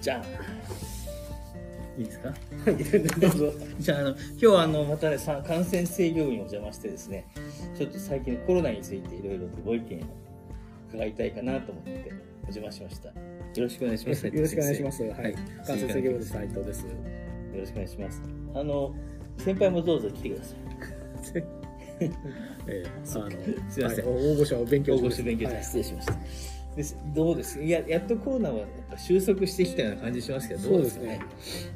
じゃあ。いいですか？どうぞ。じゃああの今日はあのまたねさ感染制御部にお邪魔してですねちょっと最近のコロナについていろいろとご意見を伺いたいかなと思ってお邪魔しました。よろしくお願いします。よろしくお願いします。ははい。い。関節業務斉藤です。よろしくお願いします。あの先輩もどうぞ来てください。ええ あのすいません。はい応募者を勉強大中御所勉強はい。失礼しました、どうです？いややっとコロナはやっぱ収束してきたような感じしますけどどそううですすね。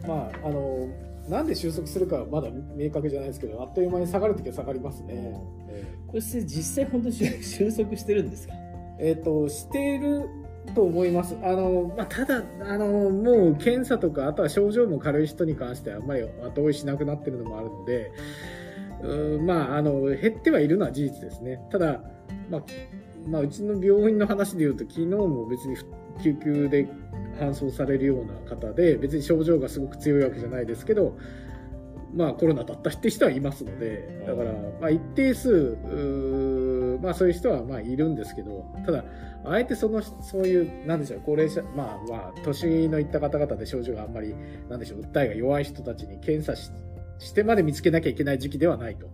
まあ、あの、なんで収束するかはまだ明確じゃないですけど、あっという間に下がるときは下がりますね。えこれ実際本当に収収束してるんですか？えっ、と、していると思います。あの、まあ、ただ、あの、もう検査とか、あとは症状も軽い人に関してはあんまり後追いしなくなってるのもあるので、うーんまあ、あの、減ってはいるのは事実ですね。ただ、まあ、まあ、うちの病院の話で言うと、昨日も別に救急で搬送されるような方で、別に症状がすごく強いわけじゃないですけど、まあ、コロナだったって人はいますので、だから、まあ、一定数、まあ、そういう人はまあいるんですけど、ただ、あえてその、そういう、なんでしょう、高齢者、まあまあ、年のいった方々で症状があんまり、なんでしょう、訴えが弱い人たちに検査ししてまで見つけなきゃいけない時期ではないと。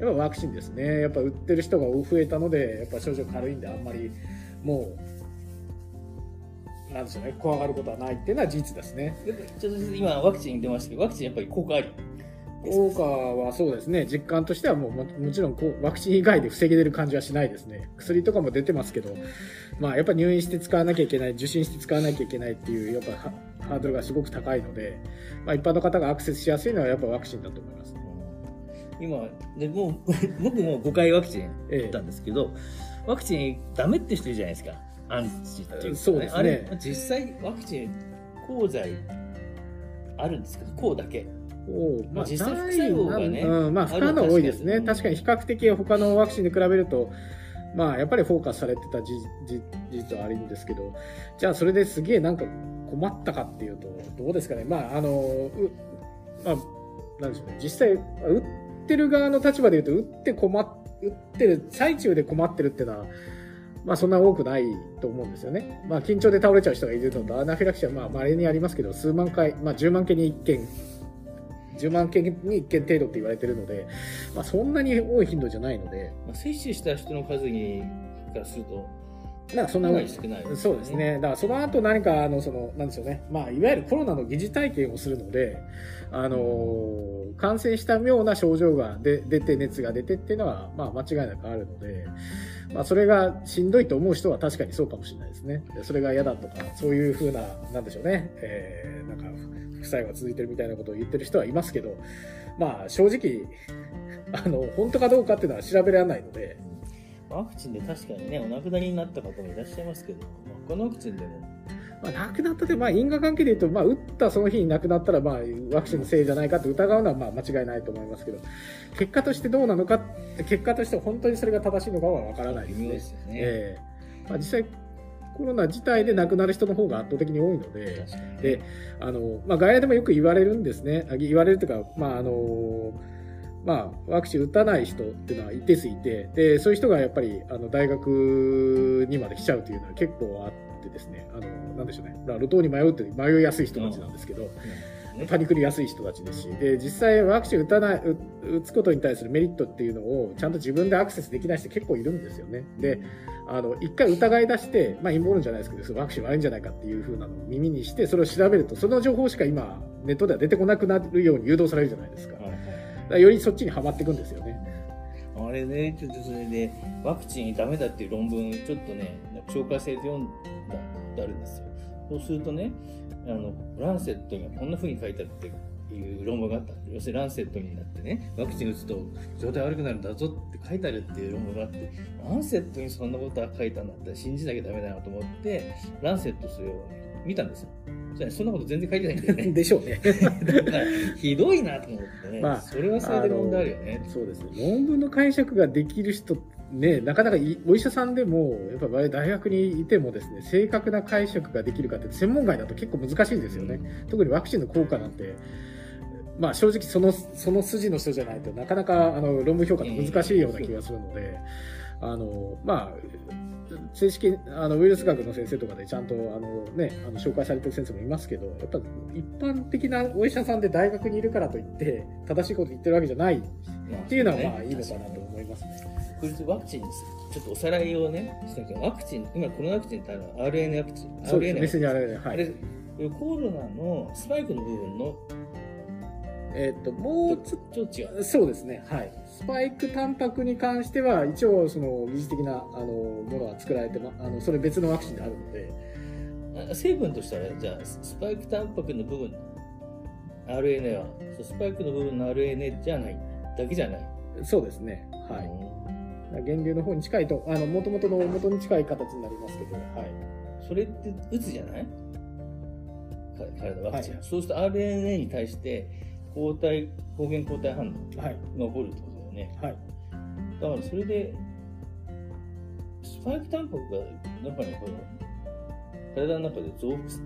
やっぱワクチンですね。やっぱ売ってる人が増えたので、やっぱ症状軽いんで、あんまり、もう、なんでしょうね、怖がることはないっていうのは事実ですね。ちょっと今ワクチン出ましたけどワクチンやっぱり効果あり？効果はそうですね、実感としてはもうももちろんこうワクチン以外で防げれる感じはしないですね。薬とかも出てますけど、まあやっぱ入院して使わなきゃいけない、受診して使わなきゃいけないっていう、やっぱハハードルがすごく高いので、まあ一般の方がアクセスしやすいのはやっぱワクチンだと思いますね。今でもう 僕も5回ワクチンえ打ったんですけど、ワクチンダメって人いるじゃないですか。アンチっていうか。そうですね。あれ実際ワクチン抗剤あるんですけど抗だけ。おうまあ実際副作用がねうん、まあ、副反応多いですね。確確かに比較的他のワクチンに比べると、まあ、やっぱりフォーカスされてた事実はあるんですけど、じゃあそれですげえなんか困ったかっていうと、どうですかね。まあ、あの、うまあ、なんでしょうね。実際、打っってる側の立場で言うと、打って困っ、打ってる最中で困ってるっていうのは、まあそんな多くないと思うんですよね。まあ緊張で倒れちゃう人がいるのと、アナフィラキシーはまあ稀にありますけど、数万回、まあ10万件に1件10万件に1件程度って言われてるので、まあ、そんなに多い頻度じゃないので、まあ、接種した人の数にからするとなんかそんな多い少ないですそうですね。だからその後何か、あの、その、なんでしょうね。まあ、いわゆるコロナの疑似体験をするので、あのー感染したような症状が出出て、熱が出てっていうのは、まあ、間違いなくあるので、まあ、それがしんどいと思う人は確かにそうかもしれないですね。それが嫌だとか、そういうふうな、なんでしょうね。えー、なんか、副作用が続いてるみたいなことを言ってる人はいますけど、まあ、正直、あの、本当かどうかっていうのは調べられないので、ワクチンで確かにねお亡くなりになった方もいらっしゃいますけど、まあ、他のワクチンでも。まあ、亡くなったで、まあ、因果関係で言うと、まあ、打ったその日に亡くなったら、まあ、ワクチンのせいじゃないかって疑うのは、まあ、間違いないと思いますけど、結果としてどうなのか、結果として本当にそれが正しいのかはわからないですですよね、ええ。まあ、実際、コロナ自体で亡くなる人の方が圧倒的に多いので、であの、まあ、外来でもよく言われるんですね。あ言われるというか、まあ、あの、まあ、ワクチン打たない人っていうのは一定数いて、で、そういう人がやっぱり、あの、大学にまで来ちゃうというのは結構あってですね、あの、なんでしょうね。まあ路頭に迷うって迷いやすい人たちなんですけど、ねパニクりやすい人たちですし、で、実際ワクチン打たない、う打つことに対するメリットっていうのをちゃんと自分でアクセスできない人結構いるんですよね。で、あの、一回疑い出して、まあ陰謀論じゃないですけど、ワクチン悪いんじゃないかっていう風なのを耳にして、それを調べると、その情報しか今、ネットでは出てこなくなるように誘導されるじゃないですか。よりそっちにはまっていくんですよね。あれね、ちょっとそれで、ワクチンダメだっていう論文、ちょっとね、紹介されて読んだことあるんですよ。そうするとね、あの、ランセットにはこんな風に書いてあるっていう論文があった。要するにランセットになってね、ワクチン打つと状態悪くなるんだぞって書いてあるっていう論文があって、ランセットにそんなことは書いたんだったら信じなきゃダメだなと思って、ランセットそれを見たんですよ。そしたらそんなこと全然書いてないんだよね。でしょうね。だから、ひどいなと思ってね。まあそれはそれで問題あるよね。そうですね。論文の解釈ができる人、ね、なかなかいお医者さんでも、やっぱり大学にいてもですね、正確な解釈ができるかって、専門外だと結構難しいんですよね。特にワクチンの効果なんて、まあ正直その、その筋の人じゃないとなかなかあの論文評価って難しいような気がするので、あの、まあ、正式あのウイルス学の先生とかでちゃんとあの、ね、あの紹介されてる先生もいますけどやっぱ一般的なお医者さんで大学にいるからといって正しいこと言ってるわけじゃないっていうのはまあいいのかなと思いますね。これでワクチンです。ちょっとおさらいをねしたけどワクチン今コロナワクチンってあの RNA ワクチンそうです RNA はい、あれコロナのスパイクの部分のえっ、ともうちょっと違うとそうですね。はい。スパイクタンパクに関しては一応その技術的なあのものは作られて、ま、あのそれ別のワクチンであるので。あ成分としてはじゃあスパイクタンパクの部分 RNA は。スパイクの部分の RNA じゃない。だけじゃない。そうですね。はい。い源流の方に近いとあの元々の元に近い形になりますけどはい。それって打つじゃない？ワクチン、はいそうすると RNA に対して抗体抗原抗体反応はい。が起こるってことだよね。はい。だからそれでスパイクタンパクが中にこの体の中で増幅す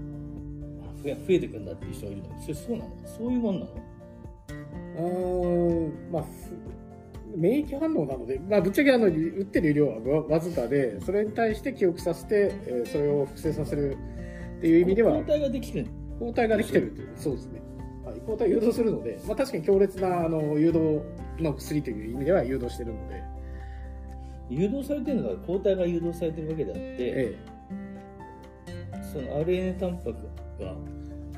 増えていくんだっていう人がいるの。それそうなの？そういうもんなの？うーんまあふ免疫反応なので、まあ、ぶっちゃけあの打ってる量はわわずかでそれに対して記憶させて、えーそれを複製させるっていう意味では抗体ができる。抗体ができてるっていうそうですね、はい、抗体を誘導するので、まあ、確かに強烈なあの誘導の薬という意味では誘導してるので、誘導されてるのが抗体が誘導されてるわけであって、えその RNA タンパクが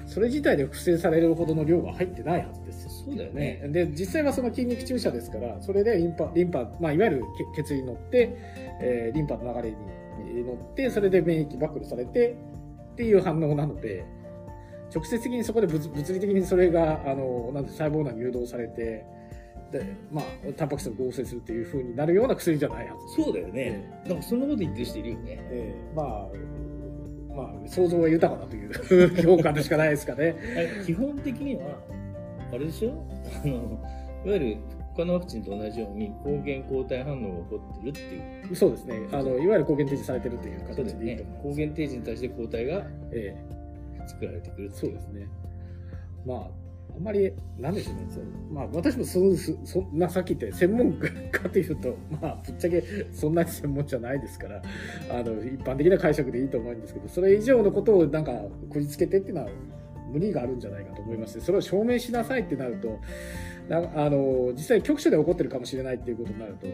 え、それ自体で複製されるほどの量は入ってないはずです。よそうだよね。ね、で実際はその筋肉注射ですからそれでリンパリンパ、まあ、いわゆる血血に乗って、えーリンパの流れに乗ってそれで免疫暴露されてっていう反応なので直接的にそこで物物理的にそれがあのなんて細胞内に誘導されてで、まあ、タンパク質を合成するっていう風になるような薬じゃないはず。そうだよね、なんかそんなこと言ってる人いるよね。ええ。まあまあ想像は豊かだという 評価でしかないですかね。基本的にはあれでしょ？あのいわゆる他のワクチンと同じように抗原抗体反応が起こってるっていう。そうですね。あのいわゆる抗原提示されてるという形でね。抗原提示に対して抗体がえ作られてくるてうそうですね。まああんまりなんでしょうね。そうまあ私もそそそんなさっき言って専門家かというと まあぶっちゃけそんなに専門じゃないですからあの一般的な解釈でいいと思うんですけどそれ以上のことをなんかこじつけてっていうのは無理があるんじゃないかと思いますしそれを証明しなさいってなるとあの実際局所で起こってるかもしれないっていうことになると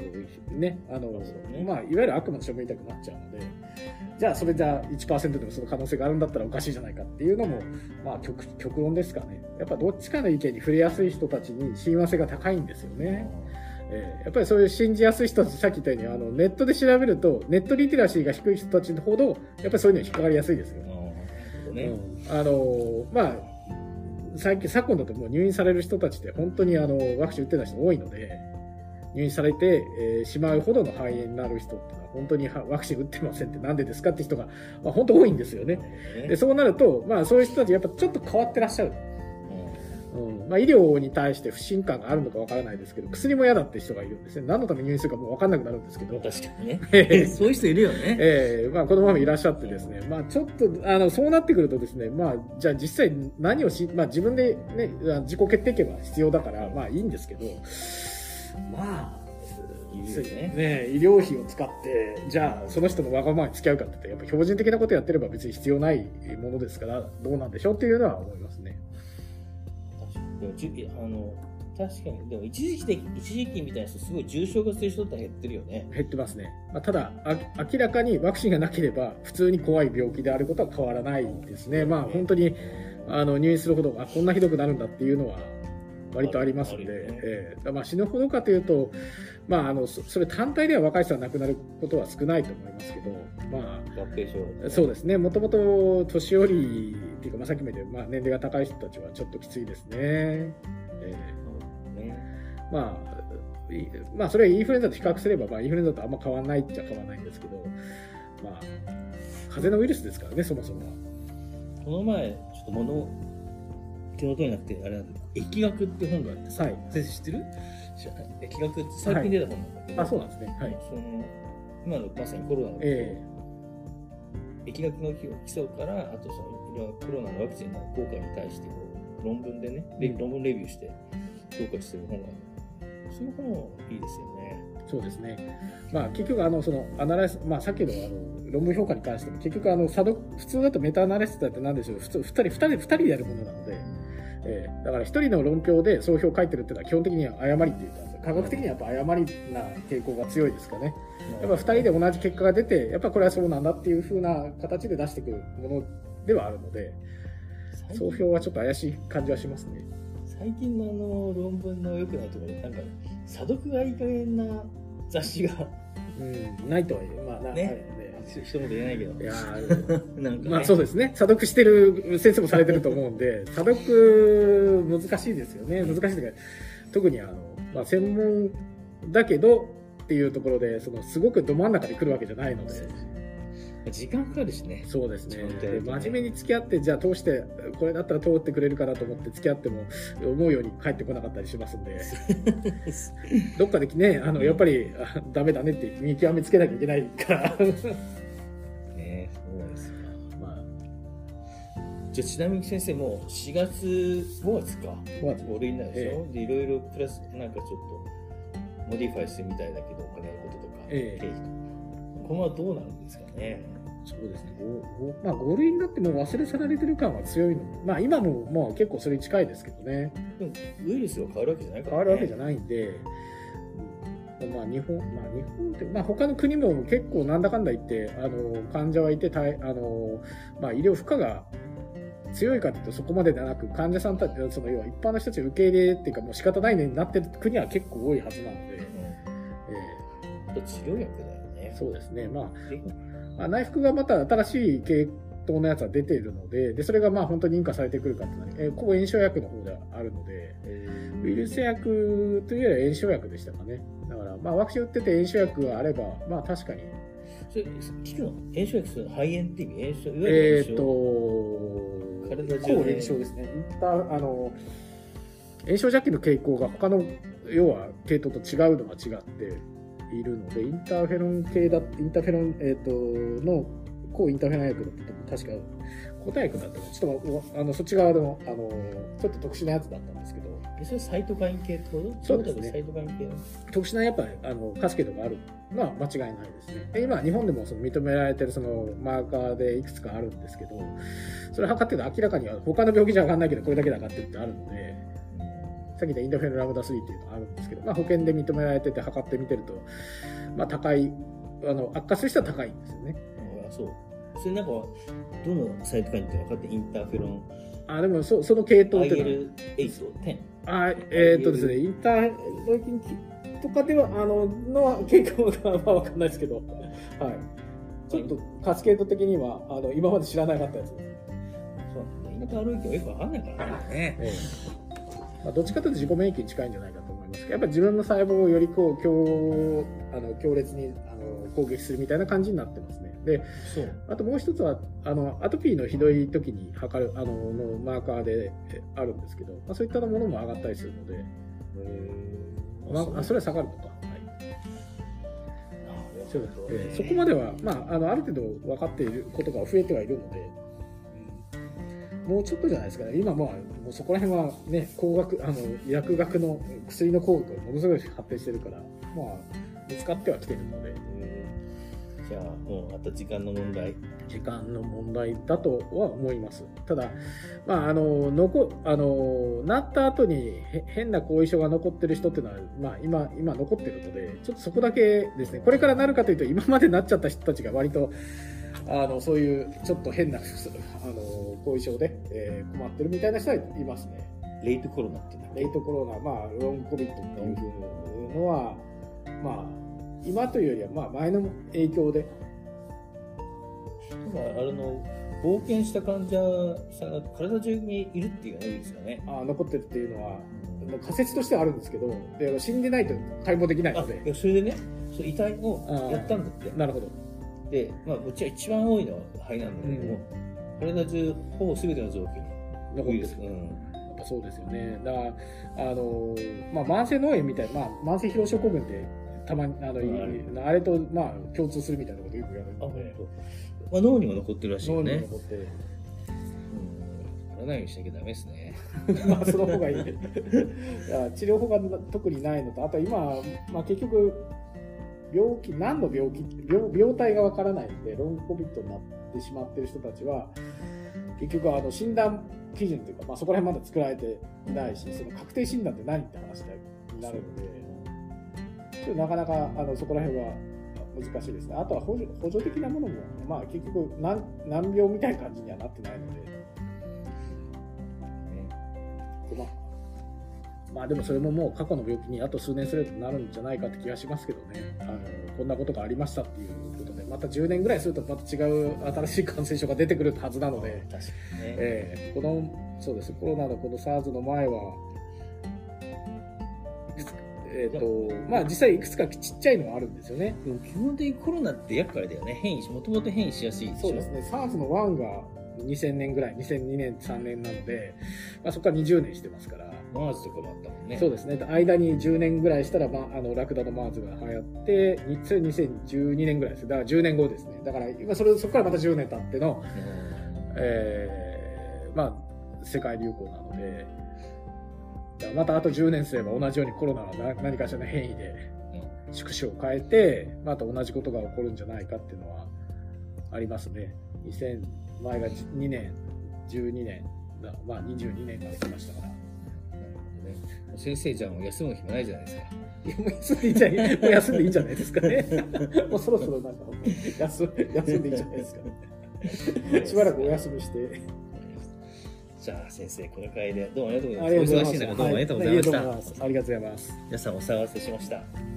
ねあのね。まあ、いわゆる悪魔の証明痛くなっちゃうのでじゃあそれじゃあ1%でもその可能性があるんだったらおかしいじゃないかっていうのも、まあ、極極論ですかね。やっぱどっちかの意見に触れやすい人たちに親和性が高いんですよね。えーやっぱりそういう信じやすい人たちさっき言ったようにあのネットで調べるとネットリテラシーが低い人たちほどやっぱりそういうのに引っかかりやすいですよ。ね、うん。あのまあ最近昨今だともう入院される人たちって本当にあのワクチン打ってない人多いので入院されて、えーしまうほどの肺炎になる人ってのは本当にはワクチン打ってませんってなんでですかって人が、まあ、本当多いんですよね。ねでそうなると、まあ、そういう人たちやっぱちょっと変わってらっしゃる。うん。まあ、医療に対して不信感があるのかわからないですけど薬も嫌だって人がいるんですね。何のために入院するかもう分かんなくなるんですけど、確かにね。えそういう人いるよね。えまあ、このままいらっしゃってですね、まあ、ちょっとあのそうなってくるとですね、まあ、じゃあ実際何をし、まあ、自分で、ね、あ自己決定権は必要だから、まあ、いいんですけど。まあね。ね、医療費を使ってじゃあその人のわがままに付き合うかって言ってやっぱ標準的なことやってれば別に必要ないものですからどうなんでしょうっていうのは思いますでもじゅあの確かにでも一時期で一時期みたいな人すごい重症化する人って減ってるよね。減ってますね、まあ、ただあ明らかにワクチンがなければ普通に怖い病気であることは変わらないですね、まあ、本当にあの入院するほどあこんなひどくなるんだっていうのは割とありますので、ね。ええ。だからまあ死ぬほどかというと、まあ、あのそそれ単体では若い人は亡くなることは少ないと思いますけど、ま合併症あ、そうですね。もともと年寄りっていうか、まあ、さっきも言ったまあ、年齢が高い人たちはちょっときついですね。ええねまあ、いまあ、それはインフルエンザと比較すれば、まあ、インフルエンザとあんま変わらないっちゃ変わらないんですけど、まあ、風邪のウイルスですからね、そもそもは。この前ちょっと物手元になくてあれなんだ疫学って本があってさ、はい先生知ってる？知らない？疫学って最近出た本なんだけど、あ、そうなんですね。はい。その今のまさにコロナの、え疫学の基礎からあとそのコロナのワクチンの効果に対してこう論文でね、論文レビューして評価してる本がそういう本いいですよねそうですね。まあ結局あのそのアナライス、まあさっきのあの論文評価に関しても結局あの査読普通だとメタアナライスだって何でしょう普通2人二人二人でやるものなので、えーだから1人の論評で総評を書いてるっていうのは基本的には誤りっていうか科学的にはやっぱ誤りな傾向が強いですかね。やっぱ2人で同じ結果が出てやっぱこれはそうなんだっていう風な形で出してくるものではあるので総評はちょっと怪しい感じはしますね。最近のあの論文の良くないところなんか査読がいい加減な雑誌がうん、ないとはいえ、まあな、ね。はいね一言言えないけど。いやー なんか、ね、まあそうですね。査読してる先生もされてると思うんで、査読難しいですよね。難しいというか、特にあの、まあ専門だけどっていうところで、そのすごくど真ん中で来るわけじゃないので、時間かかるしね。そうですね。ね。真面目に付き合って、じゃあ通して、これだったら通ってくれるかなと思って付き合っても、思うように帰ってこなかったりしますんで、どっかでね、あの、やっぱり、あダメだねって見極めつけなきゃいけないから、ねそうですよ。まあ、じゃあちなみに先生もう4月5月か？5月。5類になるでしょ、えでいろいろプラスなんかちょっと modify するみたいだけどお金のこととか、ええ。経費とか。このはどうなるんですかね？そうですね。まあ、5類になっても忘れ去られてる感は強いの。まあ、今も、まあ、結構それに近いですけどね。でもウイルスが変わるわけじゃないから、ね、変わるわけじゃないんで、うんまあ、日本、まあ、日本って、まあ、他の国も結構なんだかんだ言って、あの、患者はいて、たいあの、まあ、医療負荷が強いかというとそこまでではなく、患者さんたち、その、要は一般の人たち受け入れっていうか、もう仕方ないねになってる国は結構多いはずなので、うんえ治療薬だよねーそうですね。まあ、でまあ、内服がまた新しい系統のやつは出ているので、で、それがまあ本当に認可されてくるかっていうのは、えー抗炎症薬の方ではあるので、ウイルス薬というよりは炎症薬でしたかね。だから、まあワクチン打ってて炎症薬があれば、まあ確かに、それ聞くの？炎症薬する肺炎って意味？炎症いわえっ、ゆる炎症、と、体中で抗炎症ですね。インターあの、炎症弱気の傾向が他の、要は系統と違うのは違っているので、インターフェロン系だ、インターフェロン、えっ、と、の、抗インターフェロン薬だったと確か、抗体薬だったちょっとあの、そっち側の、あの、ちょっと特殊なやつだったんですけど、えそれサイトカイン系ってこと？そうですね。サイトカイン系の特殊なやっぱあのカスケードがあるのは間違いないですね。で今、日本でもその認められてるそのマーカーでいくつかあるんですけど、それ測ってると明らかには他の病気じゃ分かんないけど、これだけで上がってるってあるので、さっき言ったインドフェルラムダ3っていうのがあるんですけど、まあ、保険で認められてて測ってみてると、まあ、高い、あの悪化する人は高いんですよね。あそうそれなんかどのサイトカインって分かってインターフェロンあでもそその系統っていうのは IL8、10あえーっとですね、インターロイキンとかでは、あの、の傾向が、まあ、わかんないですけど、はい。ちょっと、カスケード的には、あの、今まで知らなかったやつです。そうインターロイキンはよく分かんないからね。ええまあ、どっちかというと自己免疫に近いんじゃないかと思いますけど、やっぱり自分の細胞をよりこう、強、あの、強烈に、あの、攻撃するみたいな感じになってますね。で。あともう一つは、あの、アトピーのひどい時に測る、あの、のマーカーでえあるんですけど、まあ、そういったものも上がったりするので、まあ、あそれは下がるとか。はいそうですえーそこまでは、まあ、あのある程度分かっていることが増えてはいるので、うんもうちょっとじゃないですかね、今もうもうそこら辺は、ね、工学あの薬学の薬の工学がものすごい発展してるから、まあ、見つかってはきてるので、じゃあ、もうあと時間の問題。時間の問題だとは思います。ただ、まあ、あの、残、あの、なった後にへ変な後遺症が残ってる人っていうのは、まあ、今、今残ってるので、ちょっとそこだけですね、これからなるかというと、今までなっちゃった人たちが割と、あの、そういう、ちょっと変な、あの、後遺症で、えー困ってるみたいな人はいますね。レイトコロナってレイトコロナ、まあ、ロングコビットっていうのは、まあ、今というよりは、まあ、前の影響で、なんかあの冒険した患者さんが体中にいるっていうのが多いですよね。あ残ってるっていうのは、もう仮説としてはあるんですけど、で死んでないと解剖できないあのでそれでね、その遺体をやったんだって。なるほど。で、まあ、うちは一番多いのは肺なんだけども、体中、ほぼ全ての臓器に残ってる。うんやっぱそうですよね。だから、あの、まあ、慢性脳炎みたいな、まあ、慢性疲労症候群って、たまに、あの、うんあれと、まあ、共通するみたいなことよく言われるので、当。まあ、脳にも残ってるらしいよ脳にね。残って、うん。ならないようにしなきゃダメですね。まあ、その方がいい。だから治療法が特にないのと、あと今、まあ、結局、病気、何の病気病、病態がわからないので、ロングコビットになってしまっている人たちは、結局、あの、診断基準というか、まあ、そこら辺まだ作られていないし、その確定診断って何って話になるので、ちょっとなかなか、あの、そこら辺は難しいですね。あとは補助補助的なものも、まあ、結局難、難病みたいな感じにはなってないので、まあ、まあでもそれももう過去の病気にあと数年すればなるんじゃないかって気がしますけどね、あのこんなことがありましたっていうことで、また10年ぐらいするとまた違う新しい感染症が出てくるはずなので、確かにね。えーこのそうですコロナのこの SARS の前は、えーとまあ、実際いくつかちっちゃいのはあるんですよね。でも基本的にコロナって厄介だよね。変異し、もともと変異しやすい。そうですね、SARS の1が2000年ぐらい、2002年、3年なので、まあ、そこから20年してますから、マーズとかもあったもんね。そうですね、間に10年ぐらいしたら、まあ、あのラクダのマーズが流行って、にそれ2012年ぐらいです。だから10年後ですね。だから今それ、そこからまた10年経っての、うん。えーまあ、世界流行なので、またあと10年すれば同じようにコロナはな何かしらの変異で宿主を変えて、また同じことが起こるんじゃないかっていうのはありますね。2000前が2年、12年、だまあ22年まで来ましたから。ね先生じゃあもう休む暇ないじゃないですか。休んでいいんじゃないもう休んでいいんじゃないですかね。もうそろそろなんか休休んでいいんじゃないですかね。しばらくお休みして。じゃあ先生、この回でどうもありがとうごあざいます。りがとうございます。お忙しい中どうもありがとうございました。はありがとうございます。ありがとうございます。皆さんお騒がせしました。